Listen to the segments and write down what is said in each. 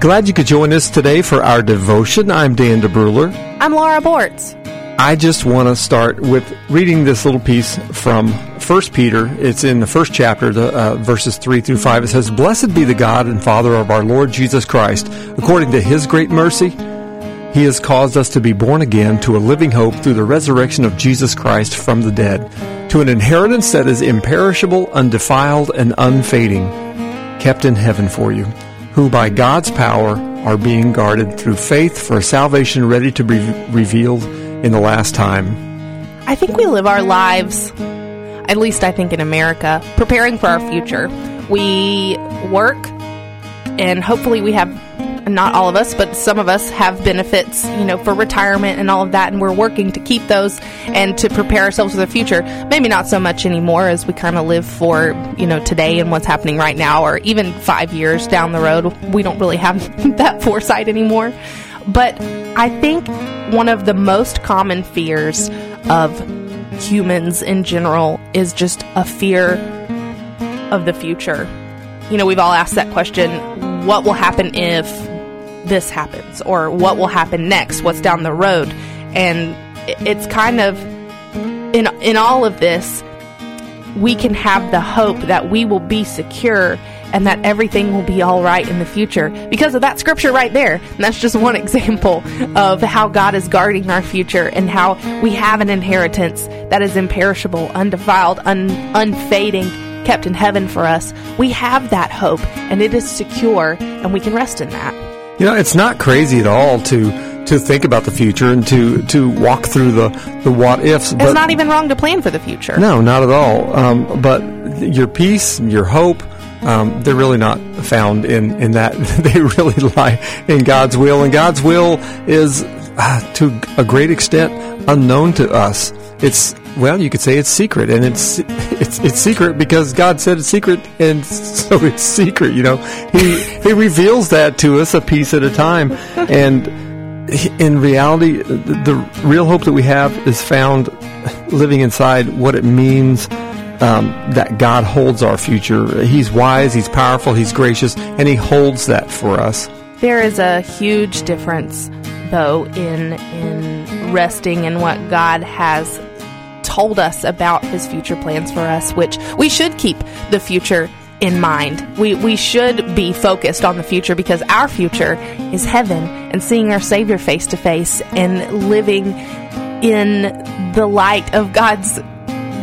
Glad you could join us today for our devotion. I'm Dan DeBruler. I'm Laura Bortz. I just want to start with reading this little piece from 1 Peter. It's in the first chapter, the, uh, verses 3 through 5. It says, Blessed be the God and Father of our Lord Jesus Christ. According to his great mercy, he has caused us to be born again to a living hope through the resurrection of Jesus Christ from the dead, to an inheritance that is imperishable, undefiled, and unfading, kept in heaven for you who by God's power are being guarded through faith for salvation ready to be revealed in the last time. I think we live our lives, at least I think in America, preparing for our future. We work and hopefully we have not all of us, but some of us have benefits, you know, for retirement and all of that, and we're working to keep those and to prepare ourselves for the future. Maybe not so much anymore as we kind of live for, you know, today and what's happening right now, or even five years down the road. We don't really have that foresight anymore. But I think one of the most common fears of humans in general is just a fear of the future. You know, we've all asked that question what will happen if this happens or what will happen next, what's down the road. And it's kind of in in all of this we can have the hope that we will be secure and that everything will be all right in the future because of that scripture right there. And that's just one example of how God is guarding our future and how we have an inheritance that is imperishable, undefiled, un- unfading, kept in heaven for us. We have that hope and it is secure and we can rest in that. You know, it's not crazy at all to to think about the future and to to walk through the the what ifs. It's not even wrong to plan for the future. No, not at all. Um, but your peace, your hope, um, they're really not found in in that. they really lie in God's will, and God's will is uh, to a great extent unknown to us. It's well, you could say it's secret, and it's it's it's secret because God said it's secret, and so it's secret. You know, He He reveals that to us a piece at a time, and in reality, the, real hope that we have is found living inside what it means um, that God holds our future. He's wise, He's powerful, He's gracious, and He holds that for us. There is a huge difference, though, in in resting in what God has told us about his future plans for us, which we should keep the future in mind. We, we should be focused on the future because our future is heaven and seeing our Savior face to face and living in the light of God's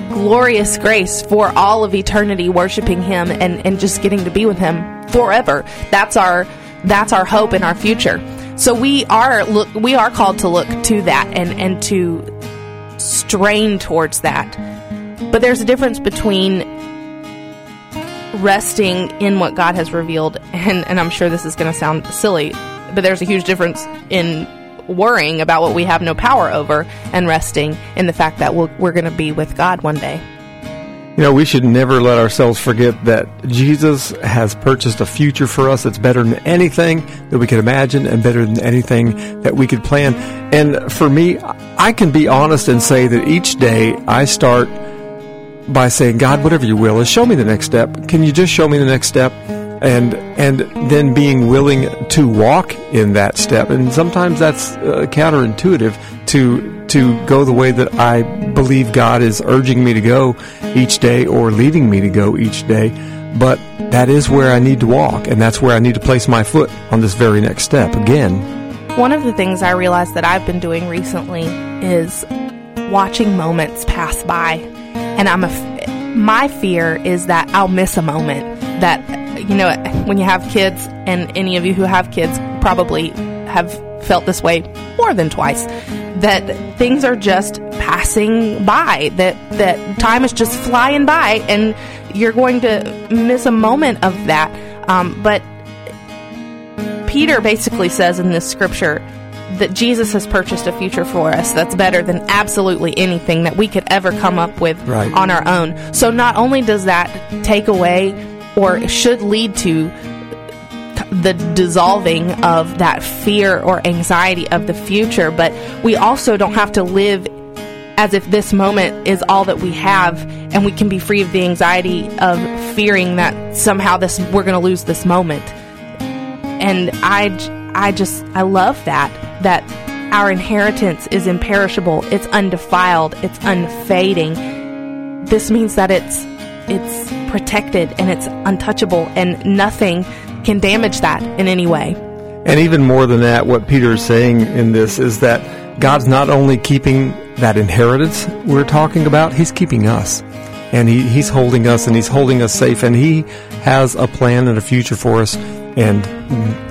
glorious grace for all of eternity, worshiping Him and, and just getting to be with Him forever. That's our that's our hope in our future. So we are look we are called to look to that and, and to strain towards that. But there's a difference between resting in what God has revealed, and, and I'm sure this is going to sound silly, but there's a huge difference in worrying about what we have no power over and resting in the fact that we'll, we're going to be with God one day. You know, we should never let ourselves forget that Jesus has purchased a future for us that's better than anything that we could imagine and better than anything that we could plan. And for me, I can be honest and say that each day I start by saying, God, whatever you will is, show me the next step. Can you just show me the next step? And and then being willing to walk in that step. And sometimes that's uh, counterintuitive to to go the way that I believe God is urging me to go each day or leading me to go each day. But that is where I need to walk, and that's where I need to place my foot on this very next step again. One of the things I realized that I've been doing recently is watching moments pass by and I'm a, my fear is that I'll miss a moment. That you know, when you have kids, and any of you who have kids probably have felt this way more than twice. That things are just passing by. That that time is just flying by, and you're going to miss a moment of that. Um, but Peter basically says in this scripture that Jesus has purchased a future for us that's better than absolutely anything that we could ever come up with right. on our own. So not only does that take away or should lead to the dissolving of that fear or anxiety of the future, but we also don't have to live as if this moment is all that we have and we can be free of the anxiety of fearing that somehow this we're going to lose this moment. And I I just, I love that, that our inheritance is imperishable, it's undefiled, it's unfading. This means that it's, it's protected and it's untouchable and nothing can damage that in any way. And even more than that, what Peter is saying in this is that God's not only keeping that inheritance we're talking about, He's keeping us. And he, He's holding us and He's holding us safe. And He has a plan and a future for us. And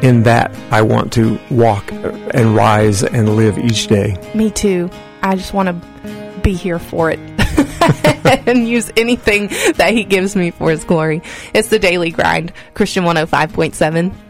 in that, I want to walk and rise and live each day. Me too. I just want to be here for it and use anything that He gives me for His glory. It's the daily grind, Christian 105.7.